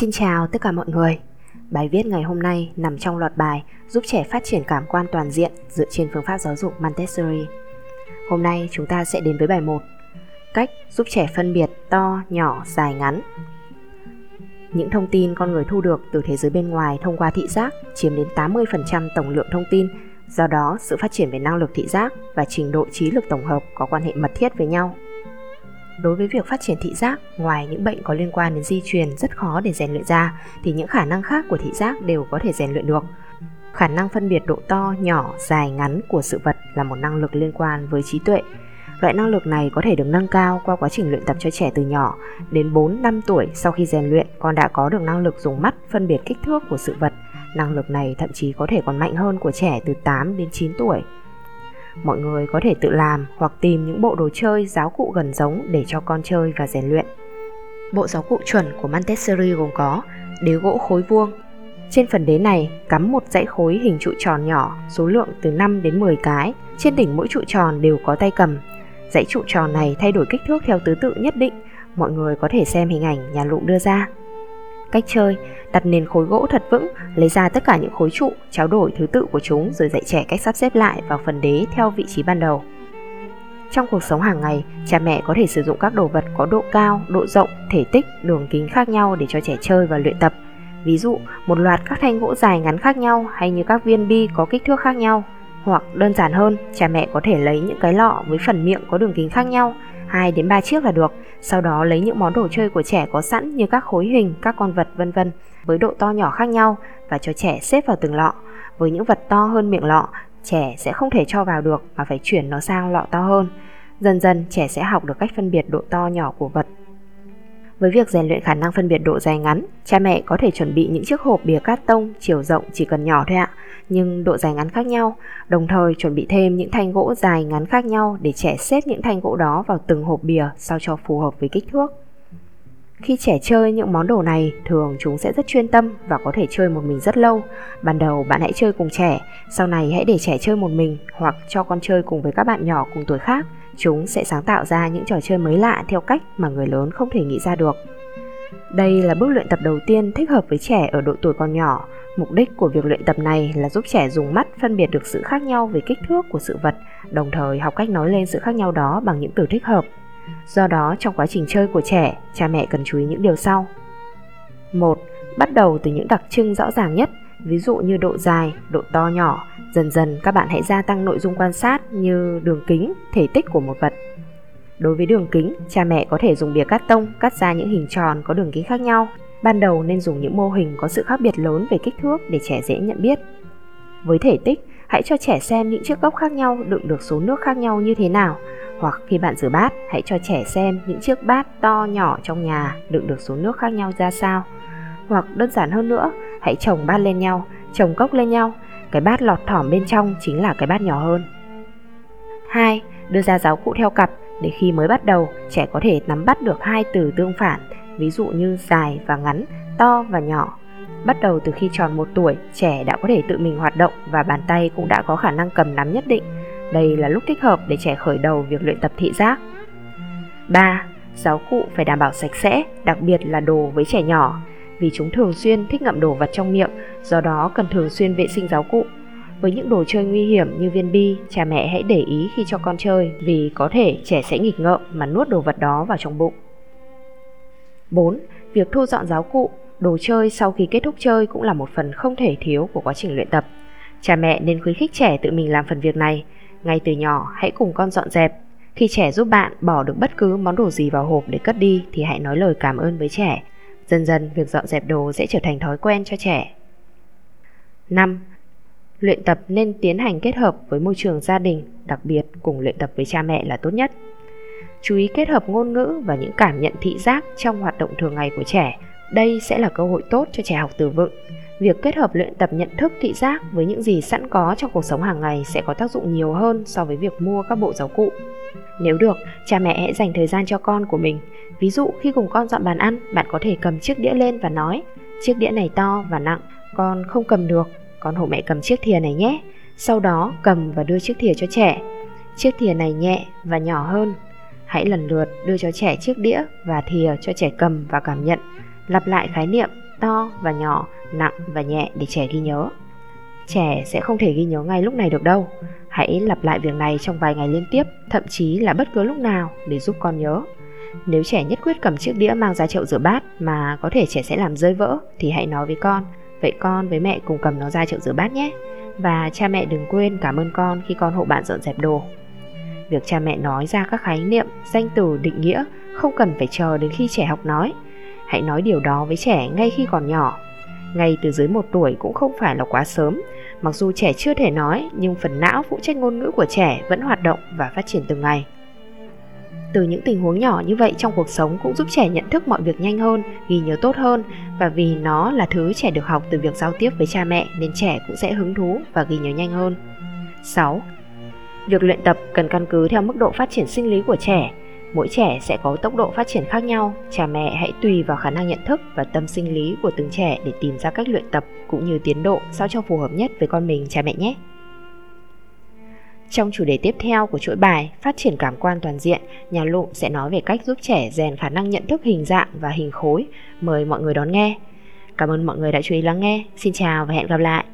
Xin chào tất cả mọi người. Bài viết ngày hôm nay nằm trong loạt bài giúp trẻ phát triển cảm quan toàn diện dựa trên phương pháp giáo dục Montessori. Hôm nay chúng ta sẽ đến với bài 1. Cách giúp trẻ phân biệt to, nhỏ, dài, ngắn. Những thông tin con người thu được từ thế giới bên ngoài thông qua thị giác chiếm đến 80% tổng lượng thông tin, do đó sự phát triển về năng lực thị giác và trình độ trí lực tổng hợp có quan hệ mật thiết với nhau. Đối với việc phát triển thị giác, ngoài những bệnh có liên quan đến di truyền rất khó để rèn luyện ra, thì những khả năng khác của thị giác đều có thể rèn luyện được. Khả năng phân biệt độ to, nhỏ, dài, ngắn của sự vật là một năng lực liên quan với trí tuệ. Loại năng lực này có thể được nâng cao qua quá trình luyện tập cho trẻ từ nhỏ. Đến 4-5 tuổi sau khi rèn luyện, con đã có được năng lực dùng mắt phân biệt kích thước của sự vật. Năng lực này thậm chí có thể còn mạnh hơn của trẻ từ 8 đến 9 tuổi mọi người có thể tự làm hoặc tìm những bộ đồ chơi giáo cụ gần giống để cho con chơi và rèn luyện. Bộ giáo cụ chuẩn của Montessori gồm có đế gỗ khối vuông. Trên phần đế này cắm một dãy khối hình trụ tròn nhỏ, số lượng từ 5 đến 10 cái. Trên đỉnh mỗi trụ tròn đều có tay cầm. Dãy trụ tròn này thay đổi kích thước theo thứ tự nhất định. Mọi người có thể xem hình ảnh nhà lụng đưa ra. Cách chơi, đặt nền khối gỗ thật vững, lấy ra tất cả những khối trụ, trao đổi thứ tự của chúng rồi dạy trẻ cách sắp xếp lại vào phần đế theo vị trí ban đầu. Trong cuộc sống hàng ngày, cha mẹ có thể sử dụng các đồ vật có độ cao, độ rộng, thể tích, đường kính khác nhau để cho trẻ chơi và luyện tập. Ví dụ, một loạt các thanh gỗ dài ngắn khác nhau hay như các viên bi có kích thước khác nhau. Hoặc đơn giản hơn, cha mẹ có thể lấy những cái lọ với phần miệng có đường kính khác nhau 2 đến 3 chiếc là được. Sau đó lấy những món đồ chơi của trẻ có sẵn như các khối hình, các con vật vân vân với độ to nhỏ khác nhau và cho trẻ xếp vào từng lọ. Với những vật to hơn miệng lọ, trẻ sẽ không thể cho vào được mà phải chuyển nó sang lọ to hơn. Dần dần trẻ sẽ học được cách phân biệt độ to nhỏ của vật với việc rèn luyện khả năng phân biệt độ dài ngắn, cha mẹ có thể chuẩn bị những chiếc hộp bìa cát tông chiều rộng chỉ cần nhỏ thôi ạ, nhưng độ dài ngắn khác nhau, đồng thời chuẩn bị thêm những thanh gỗ dài ngắn khác nhau để trẻ xếp những thanh gỗ đó vào từng hộp bìa sao cho phù hợp với kích thước. Khi trẻ chơi những món đồ này, thường chúng sẽ rất chuyên tâm và có thể chơi một mình rất lâu. Ban đầu bạn hãy chơi cùng trẻ, sau này hãy để trẻ chơi một mình hoặc cho con chơi cùng với các bạn nhỏ cùng tuổi khác Chúng sẽ sáng tạo ra những trò chơi mới lạ theo cách mà người lớn không thể nghĩ ra được. Đây là bước luyện tập đầu tiên thích hợp với trẻ ở độ tuổi còn nhỏ. Mục đích của việc luyện tập này là giúp trẻ dùng mắt phân biệt được sự khác nhau về kích thước của sự vật, đồng thời học cách nói lên sự khác nhau đó bằng những từ thích hợp. Do đó, trong quá trình chơi của trẻ, cha mẹ cần chú ý những điều sau. 1. Bắt đầu từ những đặc trưng rõ ràng nhất, ví dụ như độ dài, độ to nhỏ, Dần dần các bạn hãy gia tăng nội dung quan sát như đường kính, thể tích của một vật. Đối với đường kính, cha mẹ có thể dùng bìa cắt tông cắt ra những hình tròn có đường kính khác nhau. Ban đầu nên dùng những mô hình có sự khác biệt lớn về kích thước để trẻ dễ nhận biết. Với thể tích, hãy cho trẻ xem những chiếc cốc khác nhau đựng được số nước khác nhau như thế nào. Hoặc khi bạn rửa bát, hãy cho trẻ xem những chiếc bát to nhỏ trong nhà đựng được số nước khác nhau ra sao. Hoặc đơn giản hơn nữa, hãy chồng bát lên nhau, chồng cốc lên nhau cái bát lọt thỏm bên trong chính là cái bát nhỏ hơn. 2. Đưa ra giáo cụ theo cặp để khi mới bắt đầu, trẻ có thể nắm bắt được hai từ tương phản, ví dụ như dài và ngắn, to và nhỏ. Bắt đầu từ khi tròn 1 tuổi, trẻ đã có thể tự mình hoạt động và bàn tay cũng đã có khả năng cầm nắm nhất định. Đây là lúc thích hợp để trẻ khởi đầu việc luyện tập thị giác. 3. Giáo cụ phải đảm bảo sạch sẽ, đặc biệt là đồ với trẻ nhỏ vì chúng thường xuyên thích ngậm đồ vật trong miệng, do đó cần thường xuyên vệ sinh giáo cụ. Với những đồ chơi nguy hiểm như viên bi, cha mẹ hãy để ý khi cho con chơi vì có thể trẻ sẽ nghịch ngợm mà nuốt đồ vật đó vào trong bụng. 4. Việc thu dọn giáo cụ, đồ chơi sau khi kết thúc chơi cũng là một phần không thể thiếu của quá trình luyện tập. Cha mẹ nên khuyến khích trẻ tự mình làm phần việc này. Ngay từ nhỏ, hãy cùng con dọn dẹp. Khi trẻ giúp bạn bỏ được bất cứ món đồ gì vào hộp để cất đi thì hãy nói lời cảm ơn với trẻ Dần dần việc dọn dẹp đồ sẽ trở thành thói quen cho trẻ. 5. Luyện tập nên tiến hành kết hợp với môi trường gia đình, đặc biệt cùng luyện tập với cha mẹ là tốt nhất. Chú ý kết hợp ngôn ngữ và những cảm nhận thị giác trong hoạt động thường ngày của trẻ. Đây sẽ là cơ hội tốt cho trẻ học từ vựng. Việc kết hợp luyện tập nhận thức thị giác với những gì sẵn có trong cuộc sống hàng ngày sẽ có tác dụng nhiều hơn so với việc mua các bộ giáo cụ. Nếu được, cha mẹ hãy dành thời gian cho con của mình. Ví dụ khi cùng con dọn bàn ăn, bạn có thể cầm chiếc đĩa lên và nói Chiếc đĩa này to và nặng, con không cầm được, con hộ mẹ cầm chiếc thìa này nhé. Sau đó cầm và đưa chiếc thìa cho trẻ. Chiếc thìa này nhẹ và nhỏ hơn. Hãy lần lượt đưa cho trẻ chiếc đĩa và thìa cho trẻ cầm và cảm nhận. lặp lại khái niệm to và nhỏ, nặng và nhẹ để trẻ ghi nhớ. Trẻ sẽ không thể ghi nhớ ngay lúc này được đâu. Hãy lặp lại việc này trong vài ngày liên tiếp, thậm chí là bất cứ lúc nào để giúp con nhớ. Nếu trẻ nhất quyết cầm chiếc đĩa mang ra chậu rửa bát mà có thể trẻ sẽ làm rơi vỡ thì hãy nói với con, vậy con với mẹ cùng cầm nó ra chậu rửa bát nhé. Và cha mẹ đừng quên cảm ơn con khi con hộ bạn dọn dẹp đồ. Việc cha mẹ nói ra các khái niệm, danh từ, định nghĩa không cần phải chờ đến khi trẻ học nói. Hãy nói điều đó với trẻ ngay khi còn nhỏ. Ngay từ dưới một tuổi cũng không phải là quá sớm, mặc dù trẻ chưa thể nói nhưng phần não phụ trách ngôn ngữ của trẻ vẫn hoạt động và phát triển từng ngày. Từ những tình huống nhỏ như vậy trong cuộc sống cũng giúp trẻ nhận thức mọi việc nhanh hơn, ghi nhớ tốt hơn và vì nó là thứ trẻ được học từ việc giao tiếp với cha mẹ nên trẻ cũng sẽ hứng thú và ghi nhớ nhanh hơn. 6. Việc luyện tập cần căn cứ theo mức độ phát triển sinh lý của trẻ. Mỗi trẻ sẽ có tốc độ phát triển khác nhau, cha mẹ hãy tùy vào khả năng nhận thức và tâm sinh lý của từng trẻ để tìm ra cách luyện tập cũng như tiến độ sao cho phù hợp nhất với con mình cha mẹ nhé. Trong chủ đề tiếp theo của chuỗi bài Phát triển cảm quan toàn diện, nhà Lụm sẽ nói về cách giúp trẻ rèn khả năng nhận thức hình dạng và hình khối. Mời mọi người đón nghe. Cảm ơn mọi người đã chú ý lắng nghe. Xin chào và hẹn gặp lại.